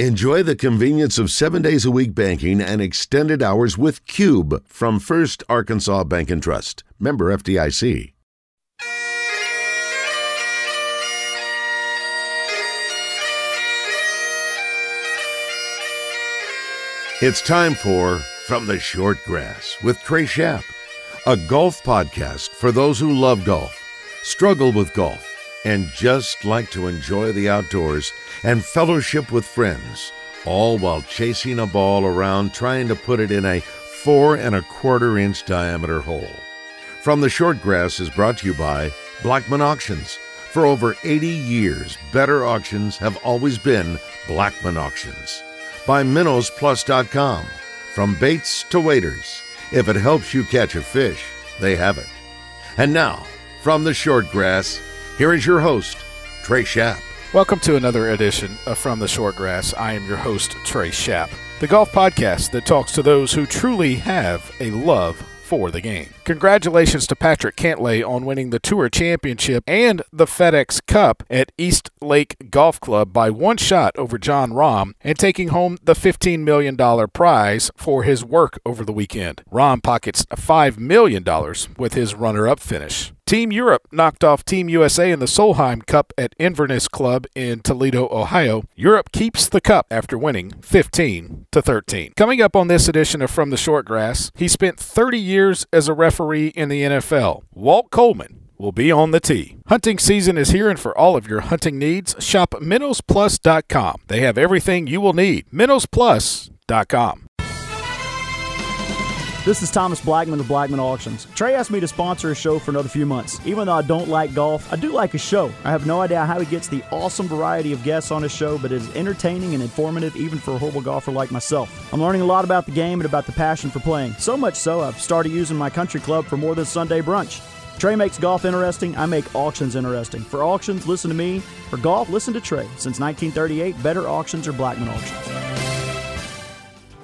Enjoy the convenience of seven days a week banking and extended hours with Cube from First Arkansas Bank and Trust. Member FDIC. It's time for From the Short Grass with Trey Schapp, a golf podcast for those who love golf, struggle with golf, and just like to enjoy the outdoors and fellowship with friends, all while chasing a ball around trying to put it in a four and a quarter inch diameter hole. From the Short Grass is brought to you by Blackman Auctions. For over 80 years, better auctions have always been Blackman Auctions. By MinnowsPlus.com. From baits to waders, if it helps you catch a fish, they have it. And now, from the Short Grass, here is your host, Trey Schapp. Welcome to another edition of From the Short Grass. I am your host, Trey Schapp, the golf podcast that talks to those who truly have a love for the game. Congratulations to Patrick Cantlay on winning the Tour Championship and the FedEx Cup at East Lake Golf Club by one shot over Jon Rahm and taking home the $15 million prize for his work over the weekend. Rahm pockets $5 million with his runner up finish. Team Europe knocked off Team USA in the Solheim Cup at Inverness Club in Toledo, Ohio. Europe keeps the cup after winning 15 to 13. Coming up on this edition of From the Short Grass, he spent 30 years as a referee in the NFL. Walt Coleman will be on the tee. Hunting season is here, and for all of your hunting needs, shop MinnowsPlus.com. They have everything you will need. MinnowsPlus.com. This is Thomas Blackman of Blackman Auctions. Trey asked me to sponsor a show for another few months. Even though I don't like golf, I do like his show. I have no idea how he gets the awesome variety of guests on his show, but it is entertaining and informative even for a horrible golfer like myself. I'm learning a lot about the game and about the passion for playing. So much so, I've started using my country club for more than Sunday brunch. Trey makes golf interesting. I make auctions interesting. For auctions, listen to me. For golf, listen to Trey. Since 1938, better auctions are Blackman Auctions.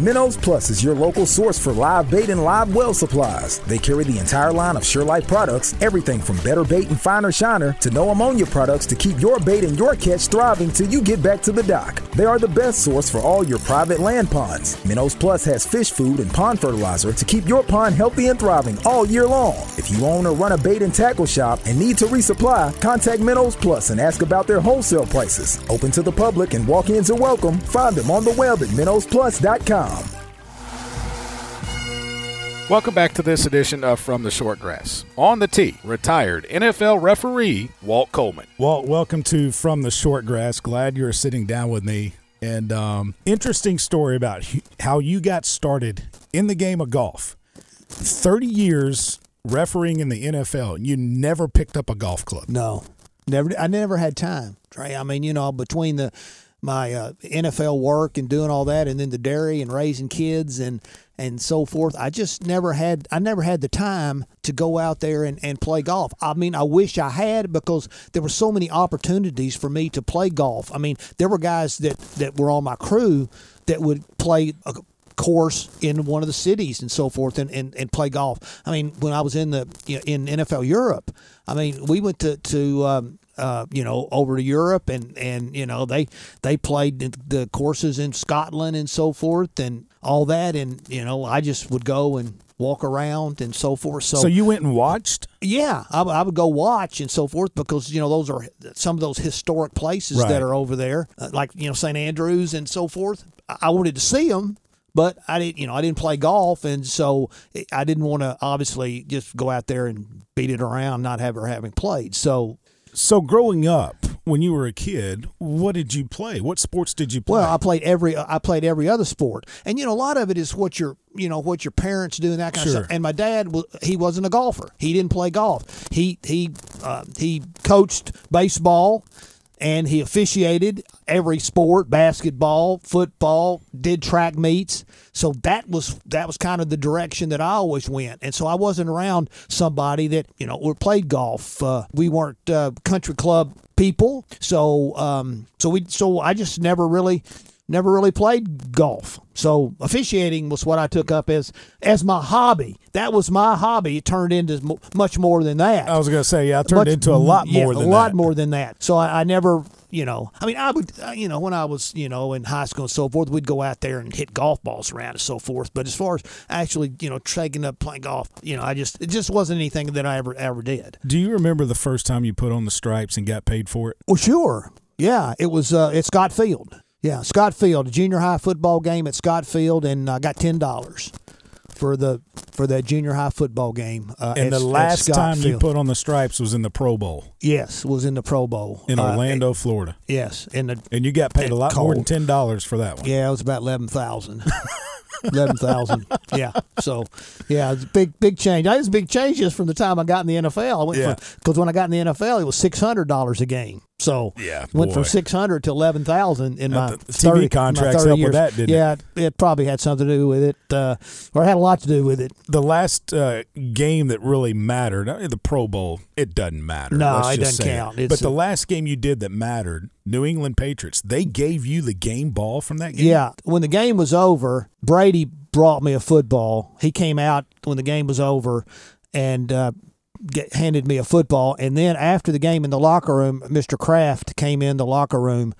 Minnows Plus is your local source for live bait and live well supplies. They carry the entire line of SureLife products, everything from better bait and finer shiner to no ammonia products to keep your bait and your catch thriving till you get back to the dock. They are the best source for all your private land ponds. Minnows Plus has fish food and pond fertilizer to keep your pond healthy and thriving all year long. If you own or run a bait and tackle shop and need to resupply, contact Minnows Plus and ask about their wholesale prices. Open to the public and walk-ins are welcome. Find them on the web at minnowsplus.com. Welcome back to this edition of From the Short Grass. On the tee, retired NFL referee Walt Coleman. Walt, welcome to From the Short Grass. Glad you're sitting down with me. And um, interesting story about how you got started in the game of golf. 30 years refereeing in the NFL, and you never picked up a golf club. No, never. I never had time, Trey. I mean, you know, between the my uh, NFL work and doing all that, and then the dairy and raising kids and and so forth. I just never had I never had the time to go out there and, and play golf. I mean, I wish I had because there were so many opportunities for me to play golf. I mean, there were guys that, that were on my crew that would play a course in one of the cities and so forth and, and, and play golf. I mean, when I was in the you know, in NFL Europe, I mean, we went to to um, uh, you know, over to Europe, and and you know they they played the courses in Scotland and so forth, and all that, and you know I just would go and walk around and so forth. So, so you went and watched? Yeah, I, I, would go watch and so forth because you know those are some of those historic places right. that are over there, uh, like you know St Andrews and so forth. I, I wanted to see them, but I didn't, you know, I didn't play golf, and so I didn't want to obviously just go out there and beat it around, not ever having played. So so growing up, when you were a kid, what did you play? What sports did you play? Well, I played every I played every other sport, and you know a lot of it is what your you know what your parents do and that kind sure. of stuff. And my dad, he wasn't a golfer. He didn't play golf. He he uh, he coached baseball and he officiated every sport basketball football did track meets. So that was that was kind of the direction that i always went. And so i wasn't around somebody that you know or played golf. Uh, we weren't uh, country club people. So um, so we so i just never really never really played golf. So officiating was what I took up as as my hobby. That was my hobby. It turned into much more than that. I was going to say, yeah, it turned much, into a lot more yeah, than a lot that. more than that. So I, I, never you know, I mean, I would, uh, you know, when I was, you know, in high school and so forth, we'd go out there and hit golf balls around and so forth. But as far as actually, you know, taking up playing golf, you know, I just, it just wasn't anything that I ever, ever did. Do you remember the first time you put on the stripes and got paid for it? Well, sure. Yeah, it was uh, at Scott Field. Yeah, Scott Field, a junior high football game at Scott Field, and I got ten dollars for the for that junior high football game. Uh, And at- the last time you put on the stripes was in the Pro Bowl yes was in the Pro Bowl in Uh, Orlando, Florida. yes, in the And you got paid a and lot more than ten dollars for that one. yeah, it was about eleven thousand. Eleven thousand, yeah. So, yeah, it's big, big change. I was big changes from the time I got in the NFL. I went Yeah. because when I got in the NFL, it was six hundred dollars a game. So, Yeah, went from six hundred to eleven thousand in my TV 30 my contracts 30 helped with years. that, didn't it? yeah, it? it probably had something to do with it, uh, or it had a lot to do with it. The last uh, game that really mattered, the Pro Bowl, it doesn't matter. No, let's it just doesn't say count. But It's the last game you did that mattered, New England Patriots, they gave you the game ball from that game. Yeah, when the game was over, Brady brought me a football. He came out when the game was over and uh, get, handed me a football. And then after the game in the locker room, Mr. Kraft came in the locker room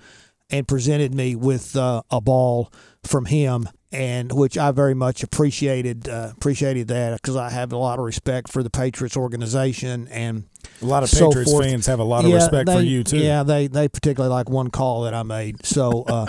and presented me with uh, a ball from him. And which I very much appreciated, uh, appreciated that because I have a lot of respect for the Patriots organization and A lot of so Patriots forth. fans have a lot of Yeah, respect for you too. Yeah, they they particularly like one call that I made. So, uh,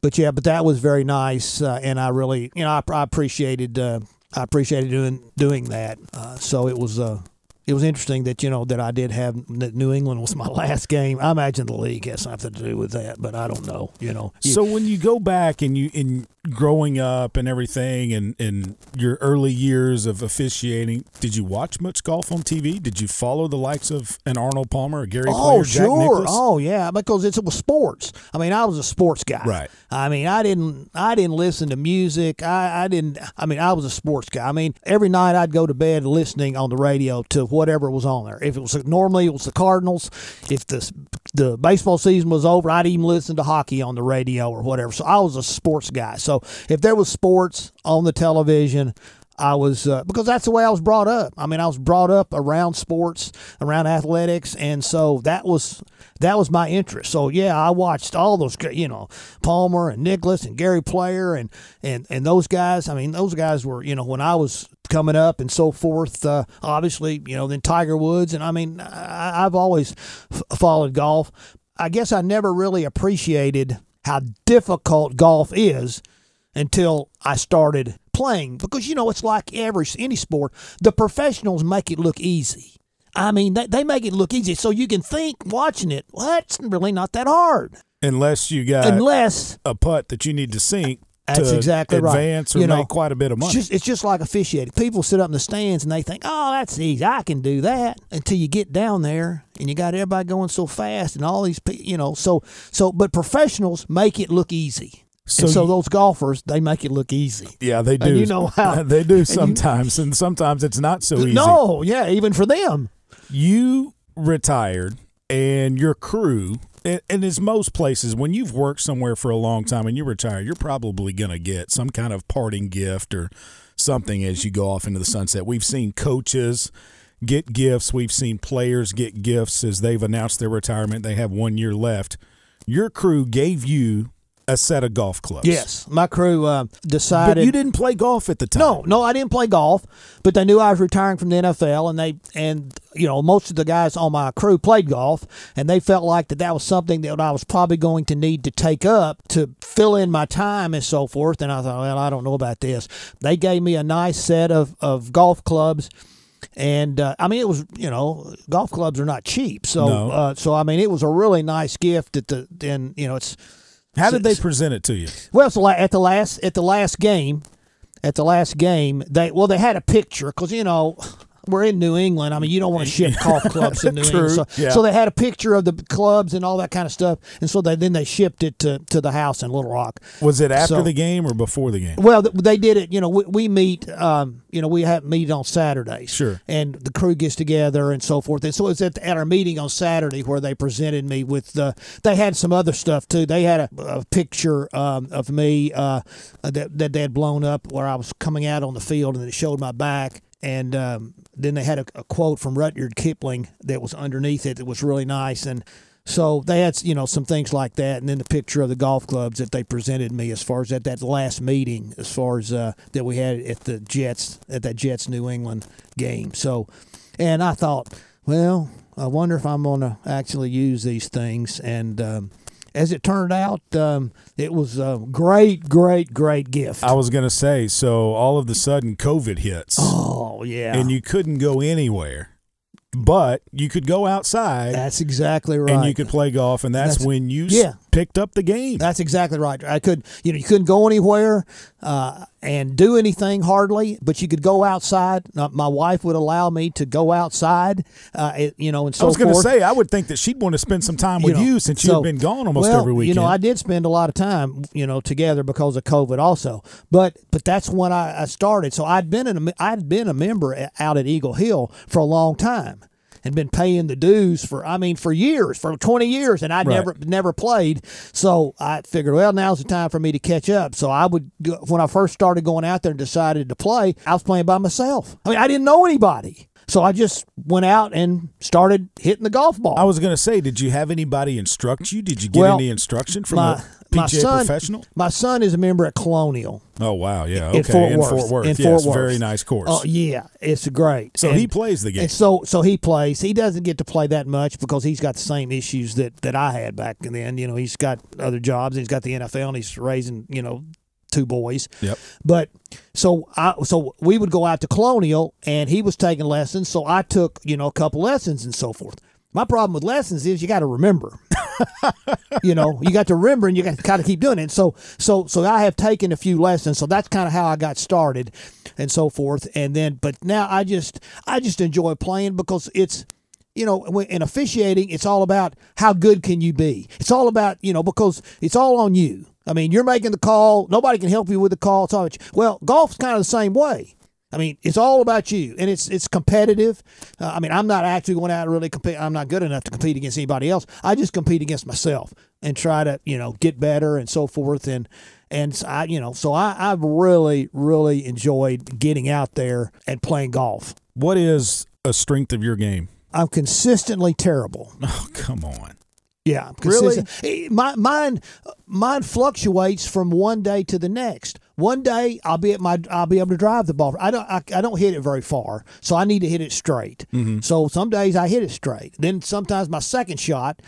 but yeah, but that was very nice, uh, and I really, you know, I, I appreciated uh, I appreciated doing doing that. Uh, so it was. Uh, it was interesting that you know that I did have that New England was my last game. I imagine the league has something to do with that, but I don't know. You know, So when you go back and you in growing up and everything and and your early years of officiating, did you watch much golf on TV? Did you follow the likes of an Arnold Palmer, a Gary Oh, Player, Jack sure. Oh, yeah, because it's, it was sports. I mean, I was a sports guy. Right. I mean, I didn't I didn't listen to music. I, I didn't I mean, I was a sports guy. I mean, every night I'd go to bed listening on the radio to whatever was on there. If it was normally it was the Cardinals, if the the baseball season was over, I'd even listen to hockey on the radio or whatever. So I was a sports guy. So if there was sports on the television, I was uh, because that's the way I was brought up. I mean, I was brought up around sports, around athletics, and so that was that was my interest. So yeah, I watched all those, you know, Palmer and Nicklaus and Gary Player and and and those guys. I mean, those guys were, you know, when I was coming up and so forth. Uh, obviously, you know, then Tiger Woods, and I mean, I, I've always f- followed golf. I guess I never really appreciated how difficult golf is until I started playing because you know it's like every any sport the professionals make it look easy I mean they, they make it look easy so you can think watching it well that's really not that hard Unless you got unless a putt that you need to sink That's exactly right. advance or You know, make quite a bit of money. it's just it's just like officiating people sit up in the stands and they think oh that's easy I can do that until you get down there and you got everybody going so fast and all these people you know so so but professionals make it look easy So and so you- those golfers they make it look easy yeah, they do. and you know how- they do you- sometimes, and sometimes it's not so easy. no yeah even for them you retired and your crew and, as most places when you've worked somewhere for a long time and you retire you're probably going to get some kind of parting gift or something as you go off into the sunset. We've seen coaches get gifts. We've seen players get gifts as they've announced their retirement. They have one year left. Your crew gave you a set of golf clubs Yes, my crew uh, decided. but you didn't play golf at the time No, no, I didn't play golf, but they knew I was retiring from the NFL, and they and you know most of the guys on my crew played golf, and they felt like that that was something that I was probably going to need to take up to fill in my time and so forth. And I thought, well, I don't know about this. They gave me a nice set of of golf clubs. And uh, I mean, it was you know, golf clubs are not cheap, so No. uh, so I mean, it was a really nice gift. At the then you know, it's how did they present it to you? Well, la- at the last at the last game, at the last game, they well they had a picture because you know we're in New England. I mean, you don't want to ship golf clubs in New England, so, yeah. so they had a picture of the clubs and all that kind of stuff, and so they then they shipped it to, to the house in Little Rock. was it after So- the game or before the game Well, they did it. You know, we, we meet. Um, you know, we have meet on Saturdays. Sure. And the crew gets together and so forth. And so it's at, at our meeting on Saturday where they presented me with. Uh, they had some other stuff too. They had a, a picture um, of me uh, that that they had blown up where I was coming out on the field and it showed my back. And um, then they had a, a quote from Rudyard Kipling that was underneath it that was really nice. And So they had you know some things like that, and then the picture of the golf clubs that they presented me as far as at that last meeting, as far as uh, that we had at the Jets at that Jets New England game. So, and I thought, well, I wonder if I'm going to actually use these things. And um, as it turned out, um, it was a great, great, great gift. I was going to say, so all of the sudden COVID hits. Oh yeah, and you couldn't go anywhere. But you could go outside. That's exactly right. And you could play golf, and that's, That's- when you yeah. Picked up the game. That's exactly right. I could, you know, you couldn't go anywhere uh, and do anything hardly, but you could go outside. Uh, my wife would allow me to go outside, uh, it, you know, and so I was going to say, I would think that she'd want to spend some time with know, you since so- you've been gone almost well, every weekend. You know, I did spend a lot of time, you know, together because of COVID also. But but that's when I, I started. So I'd been in a, I'd been a member out at Eagle Hill for a long time and been paying the dues for I mean for years, for 20 years and I Right. never never played. So I figured, well, now's the time for me to catch up. So I would when I first started going out there and decided to play, I was playing by myself. I mean, I didn't know anybody. So I just went out and started hitting the golf ball. I was going to say, did you have anybody instruct you? Did you get Well, any instruction from my, a my son, professional? My son is a member at Colonial Oh wow, yeah, okay, in Fort in Worth. Fort Worth, in yes, Fort Worth. very nice course. Oh yeah, it's great. so And- he plays the game. and so so he plays. He doesn't get to play that much because he's got the same issues that that I had back then. You know, he's got other jobs. He's got the NFL, and he's raising you know two boys. Yep. But so I so we would go out to Colonial, and he was taking lessons. So I took you know a couple lessons and so forth. My problem with lessons is you got to remember. you know, you got to remember, and you got to kind of keep doing it. So so so I have taken a few lessons. So that's kind of how I got started, and so forth. And then, but now I just I just enjoy playing because it's you know, in officiating, it's all about how good can you be. It's all about you know because it's all on you. I mean, you're making the call. Nobody can help you with the call. It's all. Well, golf's kind of the same way. I mean, it's all about you, and it's it's competitive. Uh, I mean, I'm not actually going out and really compete. I'm not good enough to compete against anybody else. I just compete against myself and try to you know get better and so forth. And and I you know so I I've really really enjoyed getting out there and playing golf. what is a strength of your game? I'm consistently terrible. Oh, come on. Yeah, Really? Eh, My, mine, mine fluctuates from one day to the next. One day I'll be at my, I'll be able to drive the ball. I don't, I, I don't hit it very far, so I need to hit it straight. So some days I hit it straight. Then sometimes my second shot,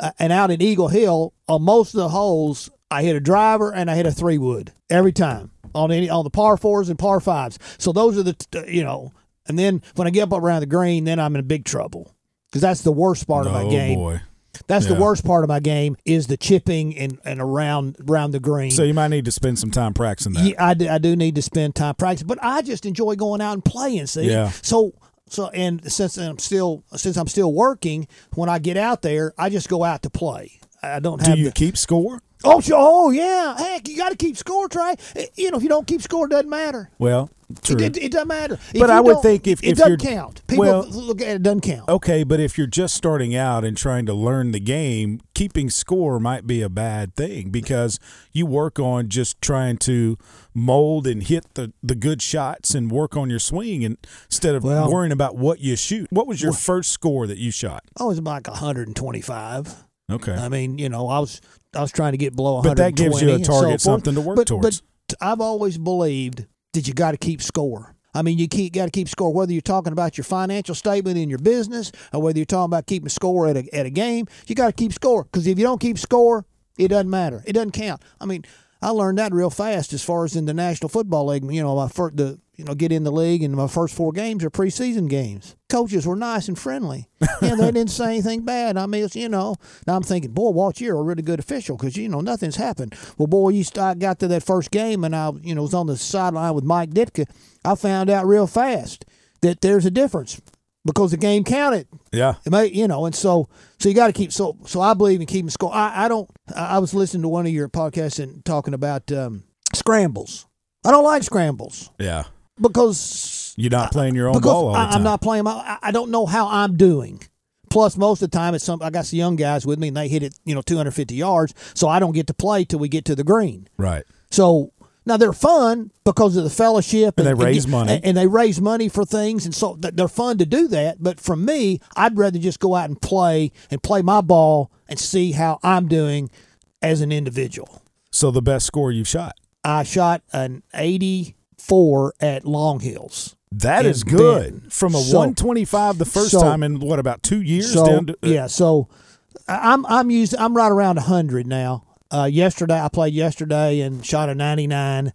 uh, and out in Eagle Hill, on most of the holes, I hit a driver and I hit a three wood every time on any on the par fours and par fives. So those are the, you know, and then when I get up around the green, then I'm in big trouble because that's the worst part of my oh game. boy. That's Yeah. the worst part of my game is the chipping and, and around around the green. So you might need to spend some time practicing that. Yeah, I do, I do need to spend time practicing, but I just enjoy going out and playing. See, Yeah. So so and since I'm still since I'm still working, when I get out there, I just go out to play. I don't Do have. you the, keep score? Oh, sure. oh yeah. Heck, you got to keep score, Trey. Eh, You know, if you don't keep score, it doesn't matter. Well, true. It, it, it doesn't matter. If But I would think if- it if doesn't count, people well- look at it, it doesn't count. Okay, but if you're just starting out and trying to learn the game, keeping score might be a bad thing because you work on just trying to mold and hit the, the good shots and work on your swing and instead of Well- worrying about what you shoot. What was your first score that you shot? I was like 125. Okay. I mean, you know, I was I was trying to get below But 120. that gives you a and so something to work but, towards. But I've always believed that you got to keep score. I mean, you keep got to keep score whether you're talking about your financial statement in your business or whether you're talking about keeping score at a at a game. You got to keep score because if you don't keep score, it doesn't matter. It doesn't count. I mean, I learned that real fast as far as in the National Football League. You know, my first the you know get in the league and my first four games are preseason games. Coaches were nice and friendly. Yeah, they didn't say anything bad. I mean, you know, now I'm thinking, boy, Walt, you're a really good official because you know nothing's happened. Well, boy, you st- I got to that first game and I you know was on the sideline with Mike Ditka. I found out real fast that there's a difference because the game counted. yeah. It may, you know, and so so you got to keep so so I believe in keeping score. I, I don't. I was listening to one of your podcasts and talking about um, scrambles. I don't like scrambles Yeah. because You're not playing your own ball all the I, I'm not playing my. I- I don't know how I'm doing. Plus, most of the time, it's some. I got some young guys with me, and they hit it, you know, 250 yards. So I don't get to play till we get to the green. right. So Now they're fun because of the fellowship, And they raise money. and, and they raise money for things, and so they're fun to do that. But for me, I'd rather just go out and play and play my ball and see how I'm doing as an individual. So the best score you've shot. I shot an 84 at Long Hills. That is good. Benton. From a So- 125 the first so- time in what about two years? So to, uh, yeah, so I'm I'm using I'm right around 100 now. Uh, yesterday I played yesterday and shot a 99.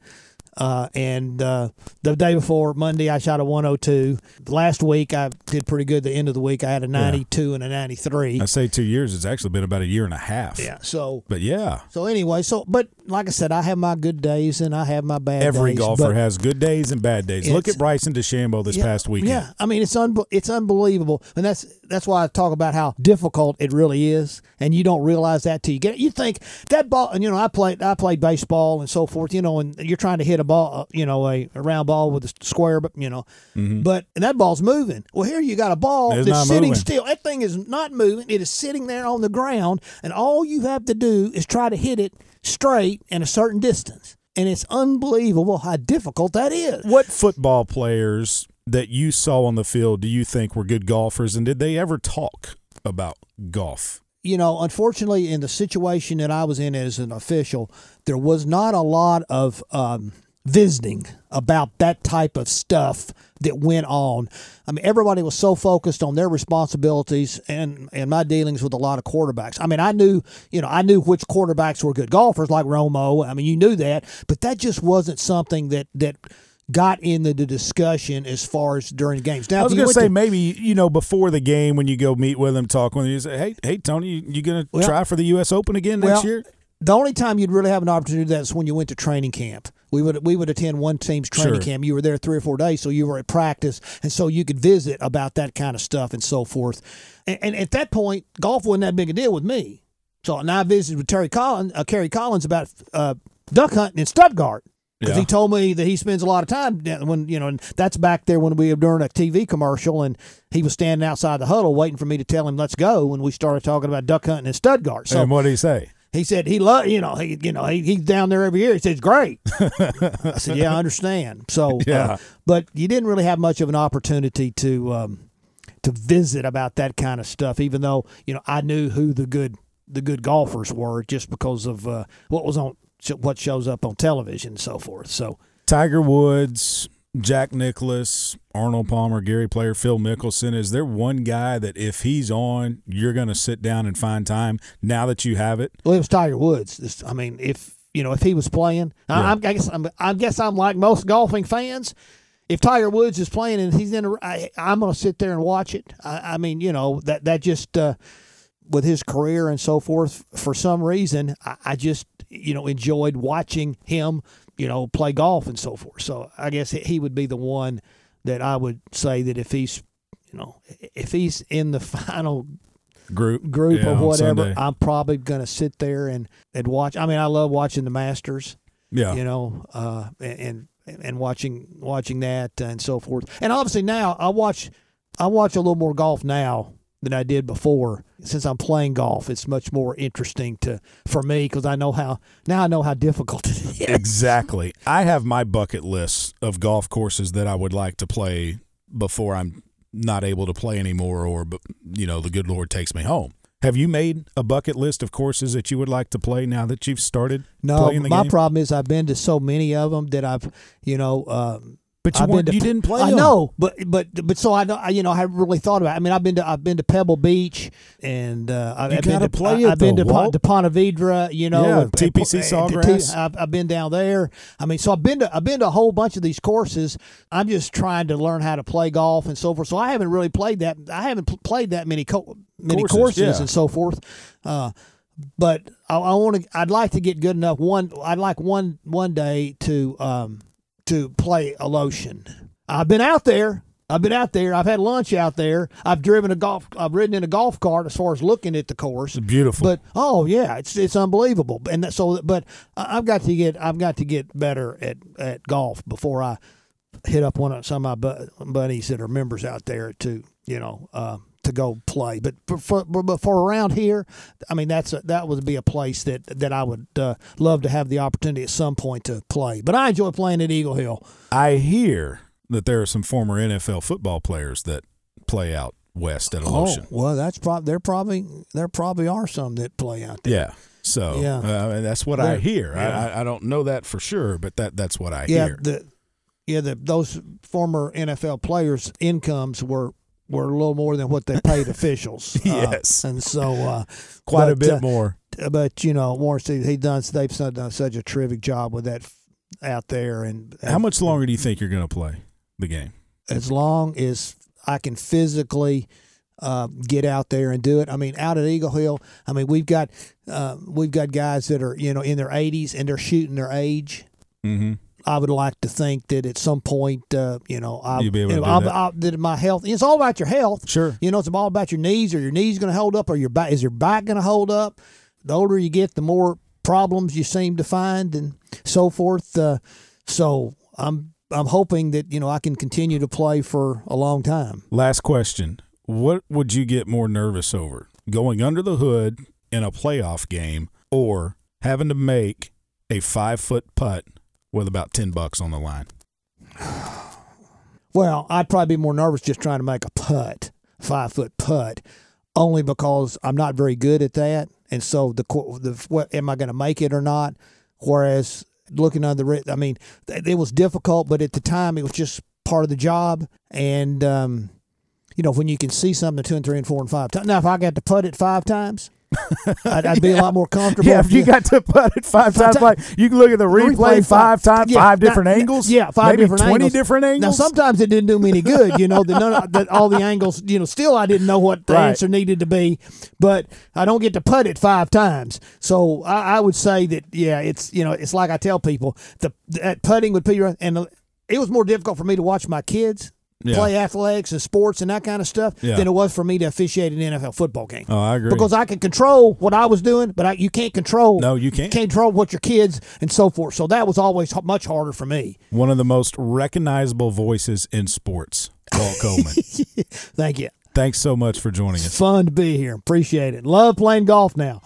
Uh, and uh, the day before Monday, I shot a 102. Last week, I did pretty good. The end of the week, I had a 92 and a 93. I say two years. It's actually been about a year and a half. Yeah. So But yeah, so anyway, so but like I said, I have my good days and I have my bad every days. golfer has good days and bad days. Look at Bryson DeChambeau this Yeah, past weekend. Yeah, I mean it's un- it's unbelievable, and that's that's why I talk about how difficult it really is, and you don't realize that till you get it. You think that ball, and you know I played I played baseball and so forth, you know, and you're trying to hit a ball, uh, you know, a, a round ball with a square, but you know, but and that ball's moving. Well, here you got a ball Mm-hmm. It's that's sitting moving. still. That thing is not moving. It is sitting there on the ground, and all you have to do is try to hit it straight in a certain distance. And it's unbelievable how difficult that is. What football players that you saw on the field do you think were good golfers, and did they ever talk about golf? you know, unfortunately, in the situation that I was in as an official, there was not a lot of um, visiting about that type of stuff that went on. I mean, everybody was so focused on their responsibilities and and my dealings with a lot of quarterbacks. I mean, I knew, you know, I knew which quarterbacks were good golfers, like Romo. I mean, you knew that, but that just wasn't something that that got into the discussion as far as during the games. Now, I was going to say maybe you know before the game when you go meet with them, talk with them, you say, "Hey, hey, Tony, you, going to Well- try for the U.S. Open again next Well, year?" The only time you'd really have an opportunity to do that is when you went to training camp. We would we would attend one team's training Sure. camp. You were there three or four days, so you were at practice, and so you could visit about that kind of stuff and so forth. And, and at that point, golf wasn't that big a deal with me. So and I visited with Terry Collins, uh, Kerry Collins about uh, duck hunting in Stuttgart because Yeah. he told me that he spends a lot of time when you know, and that's back there when we were doing a TV commercial, and he was standing outside the huddle waiting for me to tell him let's go when we started talking about duck hunting in Stuttgart. So and what did he say? He said he love you know he you know he, he's down there every year. He says great. I said yeah, I understand. So Yeah. uh, but you didn't really have much of an opportunity to um, to visit about that kind of stuff. Even though you know I knew who the good the good golfers were just because of uh, what was on what shows up on television and so forth. So Tiger Woods, Jack Nicklaus, Arnold Palmer, Gary Player, Phil Mickelson. Is there one guy that if he's on, you're going to sit down and find time now that you have it? well, it was Tiger Woods. This, I mean, if you know if he was playing, I, Yeah. I'm, I guess I'm, I guess I'm like most golfing fans. If Tiger Woods is playing and he's in, a, I, I'm going to sit there and watch it. I, I mean, you know that that just uh, with his career and so forth. For some reason, I, I just you know enjoyed watching him, you know, play golf and so forth. So I guess he would be the one that I would say that if he's, you know, if he's in the final Group, group Yeah, or whatever, I'm probably going to sit there and, and watch. I mean, I love watching the Masters, yeah. you know, uh, and and watching watching that and so forth. And obviously now I watch I watch a little more golf now than I did before. Since I'm playing golf, it's much more interesting to for me because I know how now I know how difficult it is. Exactly. I have my bucket list of golf courses that I would like to play before I'm not able to play anymore or you know the good lord takes me home. Have you made a bucket list of courses that you would like to play now that you've started No, playing the my game? problem is I've been to so many of them that I've, you know, um, but you I've to- you didn't play I them. know, but but but so I know I, you know I haven't really thought about. It. I mean, I've been to I've been to Pebble Beach and uh, I've, I've been to play I, it, have been to, Walt. to Ponte Vedra, you know, Yeah, and- TPC and- Sawgrass. I've, I've been down there. I mean, so I've been to I've been to a whole bunch of these courses. I'm just trying to learn how to play golf and so forth. So I haven't really played that. I haven't pl- played that many co- many Courses, courses, yeah. and so forth. Uh, but I, I want to. I'd like to get good enough. One, I'd like one one day to um, to play Alotian. I've been out there. I've been out there. I've had lunch out there. I've driven a golf. I've ridden in a golf cart as far as looking at the course. It's beautiful. But oh yeah, it's it's unbelievable. And that, so, but I- I've got to get I've got to get better at at golf before I hit up one of some of my buddies that are members out there to you know uh, to go play. But for, for, but for around here, I mean that's a, that would be a place that that I would uh, love to have the opportunity at some point to play. But I enjoy playing at Eagle Hill. I hear that there are some former NFL football players that play out west at Alotian. Oh well, that's probably there probably there probably are some that play out there. Yeah. So Yeah. uh, that's what I hear. yeah. I, I, I don't know that for sure, but that that's what I yeah, hear. the yeah the those former NFL players' incomes were were a little more than what they paid officials. Uh, Yes. and so uh, Quite a bit uh, more. But you know, Warren Stevens, he done they've done done such a terrific job with that out there, and How much longer do you think you're going to play the game? as long as I can physically uh, get out there and do it. I mean, out at Eagle Hill, I mean, we've got uh, we've got guys that are you know in their 80s and they're shooting their age. Mm-hmm. I would like to think that at some point, uh, you know, I, You'll be able to know, I'll- that. I'll- that my health. It's all about your health. Sure. You know, it's all about your knees. Are your knees going to hold up? Or your back? Is your back going to hold up? The older you get, the more problems you seem to find, and so forth. Uh, so I'm I'm hoping that you know I can continue to play for a long time. Last question. What would you get more nervous over? Going under the hood in a playoff game or having to make a five foot putt with about 10 bucks on the line? Well, I'd probably be more nervous just trying to make a putt, five foot putt, only because I'm not very good at that, and so the the what am I going to make it or not? Whereas looking under the, I mean, it was difficult, but at the time it was just part of the job, and um, you know when you can see something two and three and four and five times. Now, if I got to putt it five times, I'd, I'd be a lot more comfortable. Yeah, if you got to putt it five times, ti- like you can look at the replay, five times, yeah, five different now- angles. Yeah, five maybe different twenty angles. different angles. Now sometimes it didn't do me any good, you know. The, none that all the angles, you know. Still, I didn't know what the Right. answer needed to be, but I don't get to putt it five times. So I, I would say that yeah, it's you know, it's like I tell people the that putting would be and it was more difficult for me to watch my kids. Yeah. Play athletics and sports and that kind of stuff Yeah. than it was for me to officiate an NFL football game. Oh, I agree. Because I can control what I was doing, but I, you can't control. No, you can't. Can't control what your kids and so forth. So that was always much harder for me. One of the most recognizable voices in sports, Walt Coleman. Thank you. Thanks so much for joining us. Fun to be here. Appreciate it. Love playing golf now.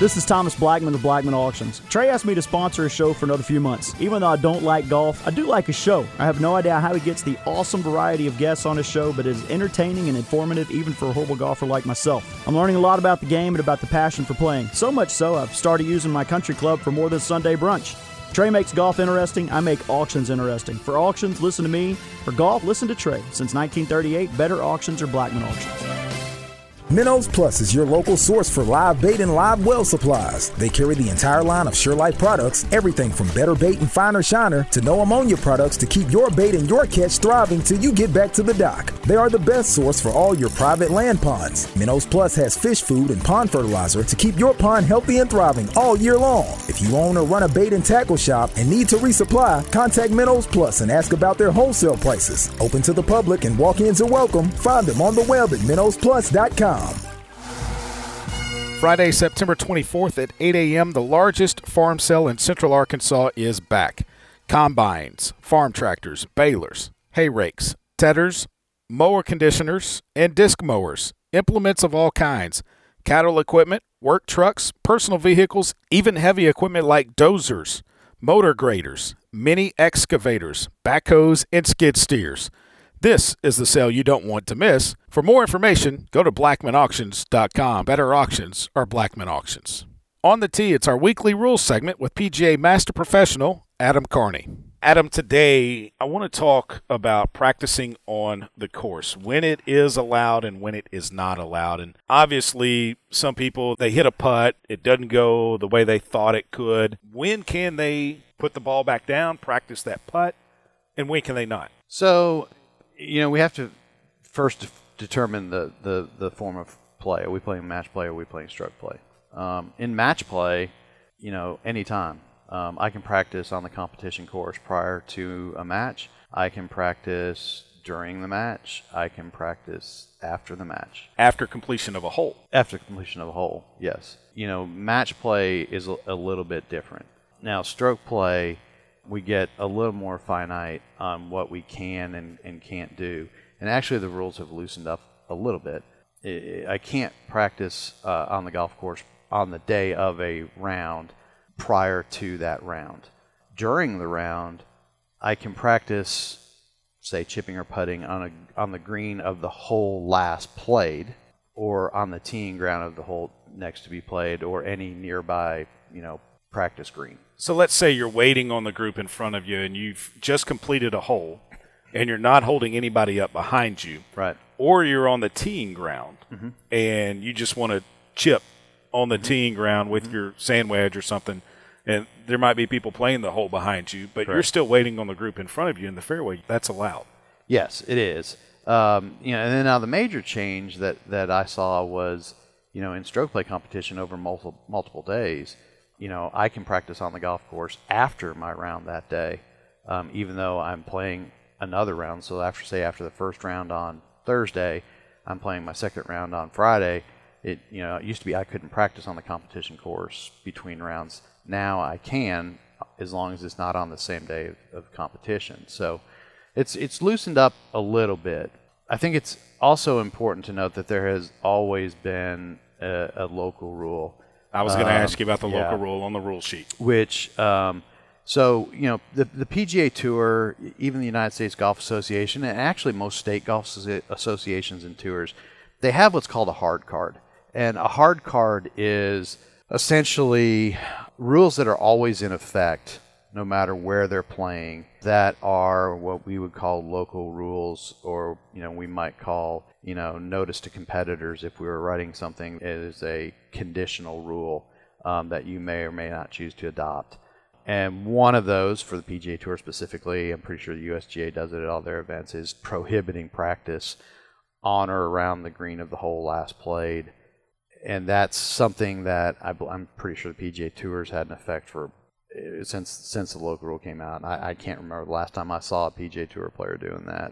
This is Thomas Blackman of Blackman Auctions. Trey asked me to sponsor a show for another few months. Even though I don't like golf, I do like a show. I have no idea how he gets the awesome variety of guests on his show, but it is entertaining and informative even for a horrible golfer like myself. I'm learning a lot about the game and about the passion for playing. So much so, I've started using my country club for more than Sunday brunch. Trey makes golf interesting. I make auctions interesting. For auctions, listen to me. For golf, listen to Trey. Since 1938, better auctions are Blackman Auctions. Minnows Plus is your local source for live bait and live well supplies. They carry the entire line of Sure Life products, everything from better bait and finer shiner to no ammonia products to keep your bait and your catch thriving till you get back to the dock. They are the best source for all your private land ponds. Minnows Plus has fish food and pond fertilizer to keep your pond healthy and thriving all year long. If you own or run a bait and tackle shop and need to resupply, contact Minnows Plus and ask about their wholesale prices. Open to the public and walk-ins are welcome. Find them on the web at minnowsplus.com. Friday, September 24th at 8 a.m., the largest farm sale in central Arkansas is back. Combines, farm tractors, balers, hay rakes, tedders, mower conditioners, and disc mowers, implements of all kinds, cattle equipment, work trucks, personal vehicles, even heavy equipment like dozers, motor graders, mini excavators, backhoes, and skid steers. This is the sale you don't want to miss. For more information, go to blackmanauctions.com. Better auctions are Blackman Auctions. On the tee, it's our weekly rules segment with PGA Master Professional Adam Carney. Adam, today I want to talk about practicing on the course, when it is allowed and when it is not allowed. And obviously, some people they hit a putt, it doesn't go the way they thought it could. When can they put the ball back down, practice that putt, and when can they not? So, you know, we have to first de- determine the, the, the form of play. Are we playing match play or are we playing stroke play? Um, in match play, you know, anytime. Um, I can practice on the competition course prior to a match. I can practice during the match. I can practice after the match. After completion of a hole. After completion of a hole, yes. You know, match play is a, a little bit different. Now, stroke play, we get a little more finite on what we can and, and can't do. And actually, the rules have loosened up a little bit. I can't practice uh, on the golf course on the day of a round prior to that round. During the round, I can practice, say, chipping or putting on a on the green of the hole last played, or on the teeing ground of the hole next to be played, or any nearby, you know, practice green. So let's say you're waiting on the group in front of you and you've just completed a hole and you're not holding anybody up behind you. Right. Or you're on the teeing ground mm-hmm. and you just want to chip on the mm-hmm. teeing ground with mm-hmm. your sand wedge or something. And there might be people playing the hole behind you, but you're still waiting on the group in front of you in the fairway. That's allowed. Yes, it is. Um, you know, and then now the major change that, that I saw was, you know, in stroke play competition over multiple multiple days, you know, I can practice on the golf course after my round that day, um, even though I'm playing another round. So after say after the first round on Thursday, I'm playing my second round on Friday. It you know it used to be I couldn't practice on the competition course between rounds. Now I can, as long as it's not on the same day of, of competition. So it's it's loosened up a little bit. I think it's also important to note that there has always been a, a local rule, I was going to Um, ask you about the yeah. local rule on the rule sheet. which um, so you know the the PGA Tour, even the United States Golf Association, and actually most state golf associations and tours, they have what's called a hard card, and a hard card is essentially rules that are always in effect no matter where they're playing that are what we would call local rules or you know we might call you know notice to competitors if we were writing something as a conditional rule um, that you may or may not choose to adopt and one of those for the PGA Tour specifically I'm pretty sure the USGA does it at all their events is prohibiting practice on or around the green of the hole last played and that's something that I, am pretty sure the PGA Tours had an effect for uh, since since the local rule came out. I, I can't remember the last time I saw a PGA Tour player doing that.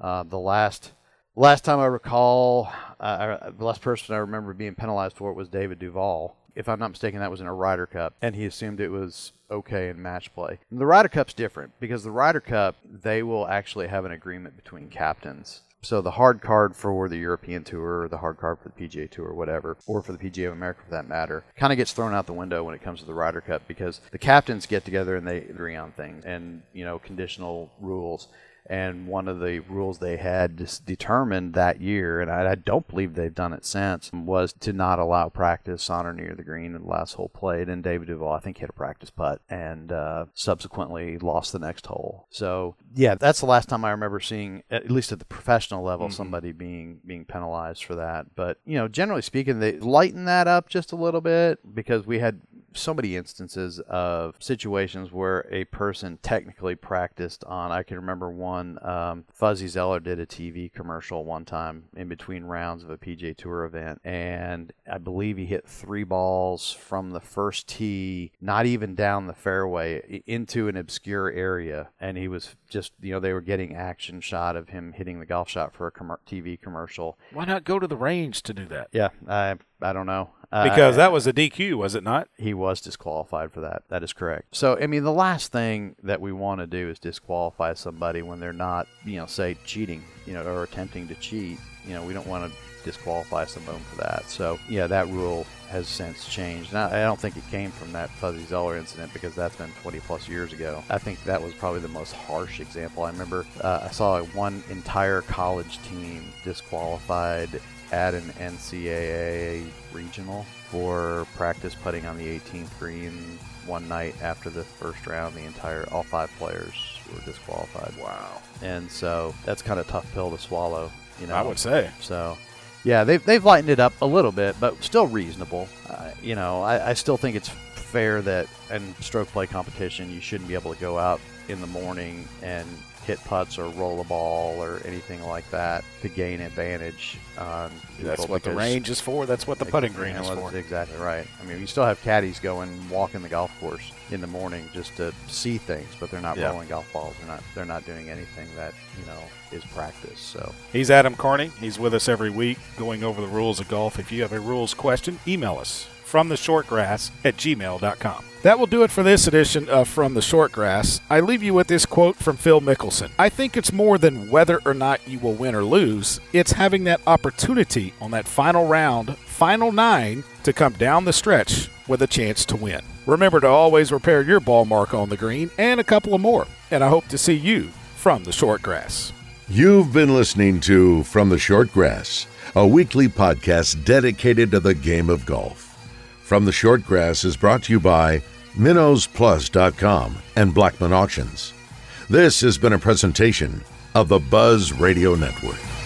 Uh, the last last time I recall, uh, the last person I remember being penalized for it was David Duval. If I'm not mistaken, that was in a Ryder Cup, and he assumed it was okay in match play. The Ryder Cup's different because the Ryder Cup they will actually have an agreement between captains so the hard card for the European Tour, or the hard card for the PGA Tour, or whatever, or for the PGA of America for that matter, kind of gets thrown out the window when it comes to the Ryder Cup because the captains get together and they agree on things and you know conditional rules. And one of the rules they had determined that year, and I, I don't believe they've done it since, was to not allow practice on or near the green in the last hole played. And David Duval, I think, hit a practice putt and uh, subsequently lost the next hole. So yeah, that's the last time I remember seeing, at least at the professional level, somebody being being penalized for that. But you know, generally speaking, they lighten that up just a little bit because we had so many instances of situations where a person technically practiced on. I can remember one. Um, Fuzzy Zoeller did a TV commercial one time in between rounds of a PGA Tour event, and I believe he hit three balls from the first tee, not even down the fairway, into an obscure area, and he was just you know they were getting action shot of him hitting the golf shot for a commer TV commercial. Why not go to the range to do that? Yeah, I I don't know. Uh, Because that was a DQ, was it not? he was disqualified for that. That is correct. So, I mean, the last thing that we want to do is disqualify somebody when they're not, you know, say cheating, you know, or attempting to cheat. You know, we don't want to disqualify someone for that. So, yeah, that rule has since changed. And I I don't think it came from that Fuzzy Zoeller incident because that's been 20 plus years ago. I think that was probably the most harsh example. I remember uh, I saw one entire college team disqualified at an NCAA regional for practice putting on the 18th green one night after the first round. The entire, all five players were disqualified. Wow. And so that's kind of a tough pill to swallow, you know. I would say. So, yeah, they've, they've lightened it up a little bit, but still reasonable. Uh, you know, I, I still think it's fair that in stroke play competition, you shouldn't be able to go out in the morning and hit putts or roll a ball or anything like that to gain advantage on That's what the range is for. That's what the putting green is for. exactly right. I mean, you still have caddies going walking the golf course in the morning just to see things, but they're not Yeah. rolling golf balls. They're not. They're not doing anything that you know is practice. So He's Adam Carney. He's with us every week going over the rules of golf. If you have a rules question, email us from the shortgrass at gmail.com. That will do it for this edition of From the Shortgrass. I leave you with this quote from Phil Mickelson. I think it's more than whether or not you will win or lose, it's having that opportunity on that final round, final nine, to come down the stretch with a chance to win. Remember to always repair your ball mark on the green and a couple of more. And I hope to see you from the Shortgrass. You've been listening to From the Shortgrass, a weekly podcast dedicated to the game of golf. From the Short Grass is brought to you by MinnowsPlus.com and Blackman Auctions. This has been a presentation of the Buzz Radio Network.